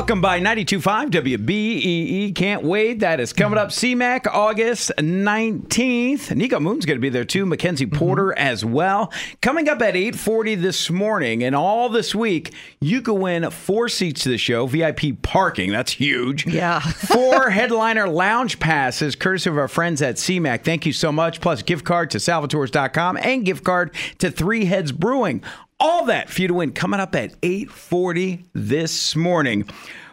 Welcome by 92.5 WBEE. E Can't wait. That is coming up. CMAC, August 19th. Nico Moon's going to be there too. Mackenzie mm-hmm. Porter as well. Coming up at 8.40 this morning and all this week, you can win four seats to the show, VIP parking. That's huge. Yeah. Four headliner lounge passes, courtesy of our friends at CMAC. Thank you so much. Plus, gift card to salvatores.com and gift card to Three Heads Brewing. All that for you to win coming up at 8:40 this morning.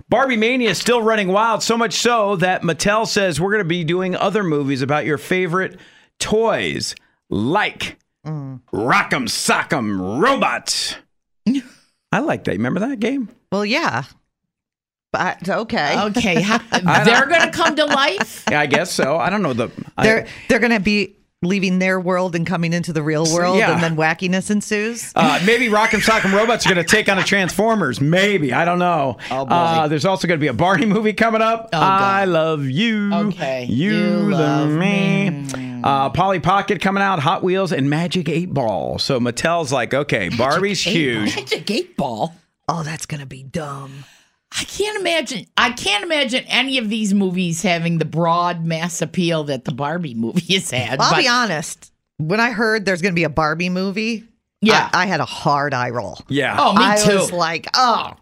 Barbie Mania is still running wild, so much so that Mattel says we're going to be doing other movies about your favorite toys, like mm. Rock'em Sock'em Robots. I like that. Remember that game? Well, yeah. But okay. Okay, they're going to come to life. Yeah, I guess so. I don't know the. They're they're going to be leaving their world and coming into the real world, yeah. and then wackiness ensues. Uh, maybe Rock'em Sock'em Robots are going to take on the Transformers. Maybe. I don't know. Oh, boy. Uh, there's also going to be a Barney movie coming up. Oh, I love you. Okay. You, You love love me. me. Uh, Polly Pocket coming out, Hot Wheels, and Magic 8 Ball. So Mattel's like, okay, Barbie's Eight- huge. Magic eight ball. oh, that's going to be dumb. I can't imagine. I can't imagine any of these movies having the broad mass appeal that the Barbie movie has had. I'll but- be honest. When I heard there's going to be a Barbie movie, Yeah. I, I had a hard eye roll. Yeah. Oh, me I too. was like, oh,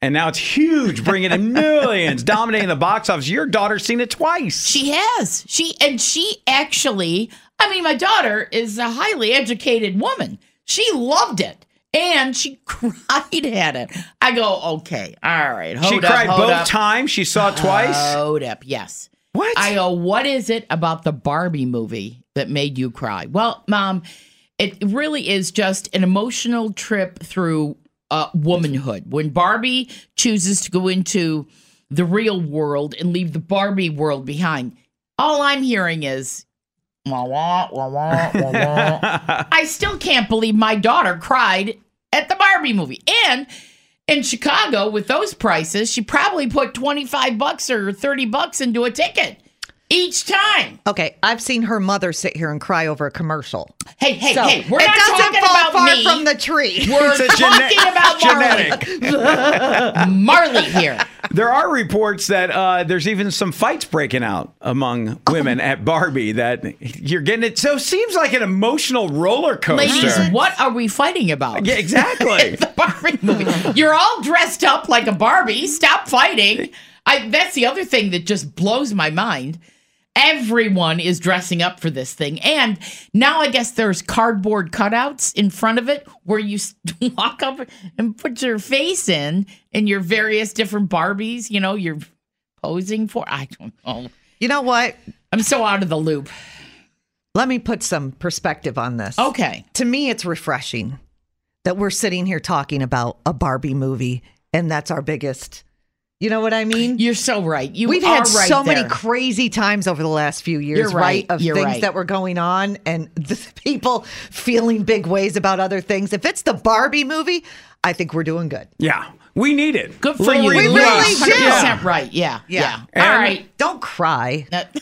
And now it's huge, bringing in millions, dominating the box office. Your daughter's seen it twice. She has. She and she actually. I mean, my daughter is a highly educated woman. She loved it. And she cried at it. I go, okay, all right. Hold she up, cried both up. times. She saw it twice. Hold up, yes. what? I go, what is it about the Barbie movie that made you cry? Well, mom, it really is just an emotional trip through uh, womanhood. When Barbie chooses to go into the real world and leave the Barbie world behind, all I'm hearing is. Wah, wah, wah, wah, wah, wah. I still can't believe my daughter cried at the Barbie movie. And in Chicago, with those prices, she probably put 25 bucks or 30 bucks into a ticket each time. okay. I've seen her mother sit here and cry over a commercial. Hey, hey, so hey, we're it not doesn't talking fall about far me. from the tree. we're It's talking gene- about Marley. genetic. Marley here. There are reports that uh, there's even some fights breaking out among women at Barbie. That you're getting it. So it seems like an emotional roller coaster. Ladies, what are we fighting about? Yeah, exactly. the Barbie movie. You're all dressed up like a Barbie. Stop fighting. I that's the other thing that just blows my mind. Everyone is dressing up for this thing. And now I guess there's cardboard cutouts in front of it where you walk up and put your face in and your various different Barbies, you know, you're posing for. I don't know. You know what? I'm so out of the loop. Let me put some perspective on this. Okay. To me, it's refreshing that we're sitting here talking about a Barbie movie, and that's our biggest. You know what I mean? You're so right. You We've are had right so many crazy times over the last few years, You're right. Of You're things right. that were going on and the people feeling big ways about other things. If it's the Barbie movie, I think we're doing good. yeah, we need it. Good for you. We You're really do. 100% right. Yeah. Yeah. And- All right. Don't cry. That-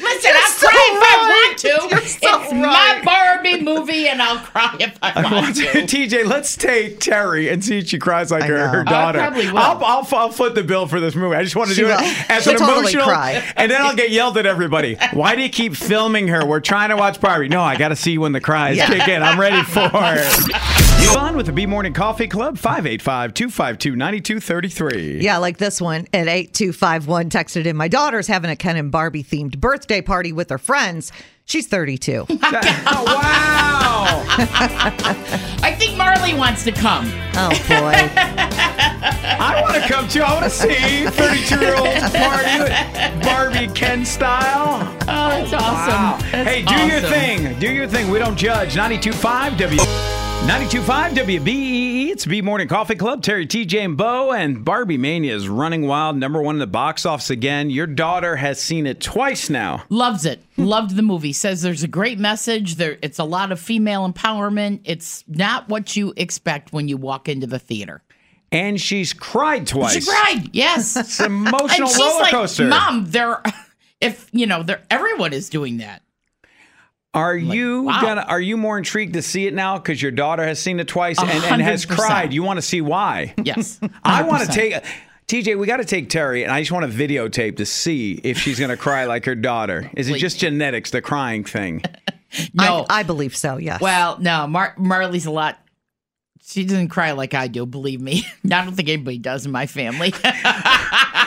Listen, I'll so cry if I want to. You're so it's right. my Barbie movie, and I'll cry if I want to. TJ, let's take Terry and see if she cries like I her, know. her I daughter. probably will. I'll, I'll, I'll foot the bill for this movie. I just want to She do will. it as She'll an totally emotional, cry. and then I'll get yelled at everybody. Why do you keep filming her? We're trying to watch Barbie. No, I got to see when the cries Yeah. kick in. I'm ready for it. On with the B Morning Coffee Club, 585 252 9233. Yeah, like this one at 8251 texted in. My daughter's having a Ken and Barbie themed birthday party with her friends. She's 32. oh, wow. I think Marley wants to come. Oh, boy. I want to come too. I want to see 32 year olds party Barbie Ken style. Oh, that's awesome. Wow. That's hey, do your thing. Do your thing. We don't judge. 92.5 W. 92.5 WBEE. E It's B Morning Coffee Club. Terry, TJ, and Bo. And Barbie Mania is running wild. Number one in the box office again. Your daughter has seen it twice now. Loves it. Loved the movie. Says there's a great message. There, it's a lot of female empowerment. It's not what you expect when you walk into the theater. And she's cried twice. She cried. Yes. It's an emotional roller like, coaster. Mom, they're if you know, they're everyone is doing that. Are you wow. gonna? Are you more intrigued to see it now because your daughter has seen it twice and, and has cried? You want to see why? Yes. I want to take TJ. We got to take Terry, and I just want to videotape to see if she's gonna cry like her daughter. Is it just genetics, the crying thing? No. I, I believe so, yes. well, no, Mar- Marley's a lot. She doesn't cry like I do, believe me. I don't think anybody does in my family.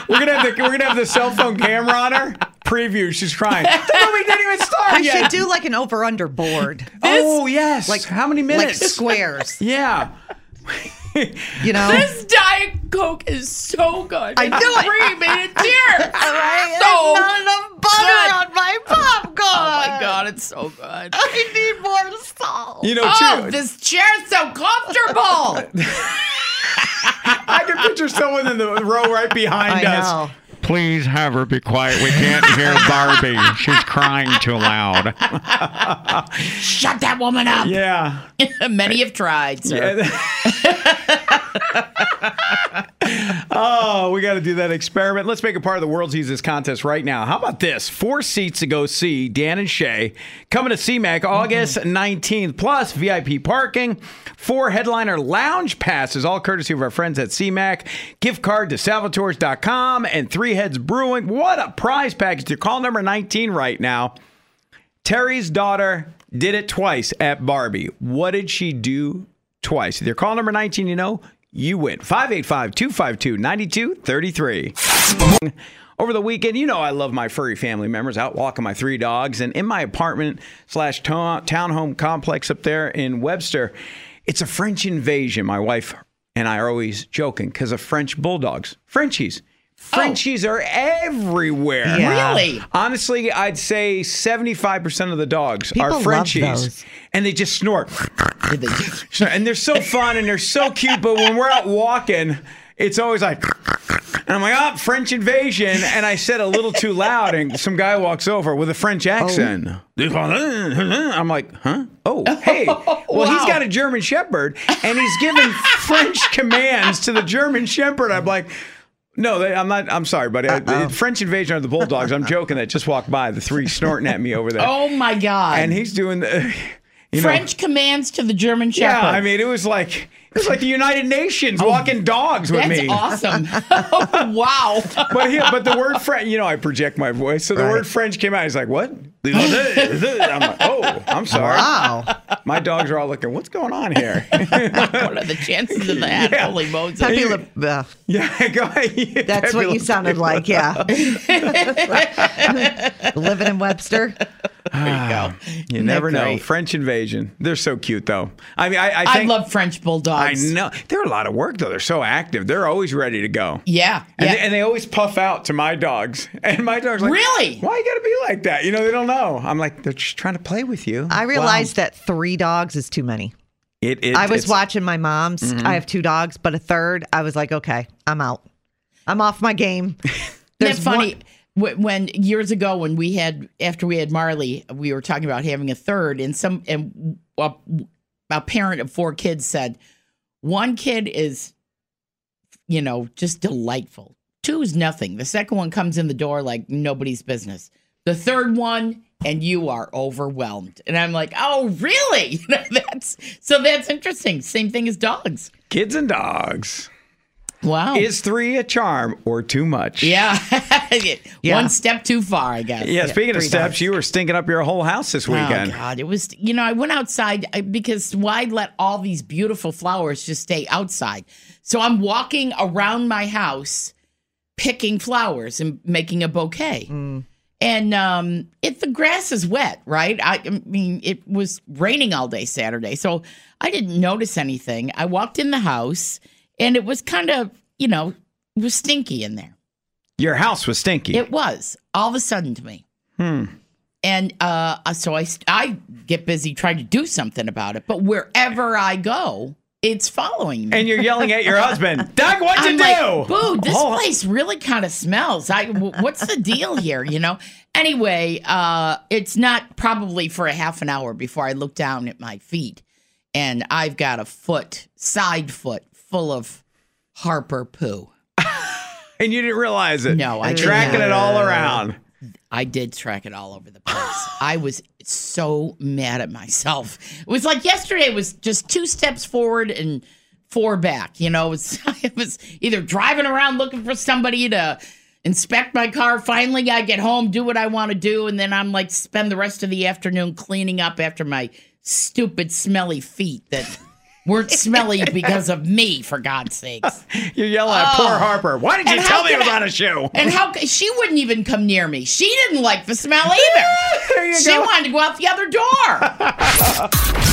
We're gonna have the we're gonna have the cell phone camera on her. Preview. She's crying. The movie didn't even start we yet. should do like an over under board, oh yes. Like how many like minutes? squares. yeah. You know? this Diet Coke is so good. I It's knew it. cream and it's here. Right? So Not enough butter good. on my popcorn. Oh my god, it's so good. I need more salt. You know, Oh, too. this chair's so comfortable. I can picture someone in the row right behind I us. know. Please have her be quiet. We can't hear Barbie. She's crying too loud. Shut that woman up. Yeah. Many have tried, sir. oh, we got to do that experiment. Let's make it part of the world's easiest contest right now. How about this? Four seats to go see Dan and Shay coming to CMAC mm-hmm. August 19th, plus VIP parking, four headliner lounge passes, all courtesy of our friends at CMAC, gift card to Salvatores.com, and Three Heads Brewing. What a prize package. To call number 19 right now. Terry's daughter did it twice at Barbie. What did she do twice? If you're call number 19, you know, you win. 585 252 9233. Over the weekend, you know I love my furry family members out walking my three dogs. And in my apartment slash to- townhome complex up there in Webster, it's a French invasion. My wife and I are always joking because of French bulldogs. Frenchies. Oh. Frenchies are everywhere. Yeah. Really? Honestly, I'd say 75% of the dogs People are Frenchies. And they just snort. and they're so fun and they're so cute, but when we're out walking, it's always like, and I'm like, oh, French invasion. And I said a little too loud, and some guy walks over with a French oh. accent. I'm like, huh? Oh, hey. Oh, well, he's got a German Shepherd, and he's giving French commands to the German Shepherd. I'm like, no, they, I'm not. I'm sorry, buddy. Uh, French invasion of the bulldogs. I'm joking. That just walked by. The three snorting at me over there, Oh my god. and he's doing the you know- French commands to the German Shepherd. yeah, I mean, it was like it was like the United Nations walking dogs with Oh, That's me. awesome. oh, wow. But he, but the word French, you know, I project my voice, so the Right. word French came out. He's like, "What?" I'm like, "Oh, I'm sorry." Wow. My dogs are all looking. What's going on here? what are the chances of that? Yeah. Holy Moses. Pepe Le- uh, yeah, go ahead. that's what you sounded like, yeah. Living in Webster. You Isn't never know. French invasion. They're so cute, though. I mean, I, I I love French bulldogs. I know they're a lot of work though. They're so active. They're always ready to go. Yeah. And, yeah. they, and they always puff out to my dogs. And my dog's like, Really? Why you gotta be like that? You know, they don't know. I'm like, they're just trying to play with you. I realized that three dogs is too many. It, it, I was watching my mom's. Mm-hmm. I have two dogs, but a third, I was like, okay, I'm out. I'm off my game. Isn't There's funny? one- Wh- When years ago, when we had after we had Marley, we were talking about having a third, and some and a, a parent of four kids said one kid is, you know, just delightful. Two is nothing. The second one comes in the door like nobody's business. The third one, and you are overwhelmed. And I'm like, oh, really? That's so that's interesting. Same thing as dogs. kids and dogs. Wow. Is three a charm or too much? yeah. Yeah. One step too far, I guess. Yeah, speaking of steps, you were stinking up your whole house this weekend. Oh God, it was. You know, I went outside because why let all these beautiful flowers just stay outside? So I'm walking around my house, picking flowers and making a bouquet. And um, if the grass is wet, right? I, I mean, it was raining all day Saturday, so I didn't notice anything. I walked in the house, and it was kind of, you know, it was stinky in there. Your house was stinky. It was all of a sudden to me. Hmm. And uh, so I, I get busy trying to do something about it. But wherever I go, it's following me. and you're yelling at your husband, Doug, what'd you I'm do? like, boo, this Oh, place really kind of smells. I, w- what's the deal here? You know. Anyway, uh, it's not probably for a half an hour before I look down at my feet, and I've got a foot, side foot, full of Harper poo. And you didn't realize it. No, I tracking it all around. I did track it all over the place. I was so mad at myself. It was like yesterday was just two steps forward and four back. You know, it was, I was either driving around looking for somebody to inspect my car. Finally, I get home, do what I want to do, and then I'm like spend the rest of the afternoon cleaning up after my stupid smelly feet that weren't smelly because of me. For God's sakes. You yell at poor Oh. Harper. Why did you And tell me it was on a shoe? And how she wouldn't even come near me. She didn't like the smell either. There you she go. wanted to go out the other door.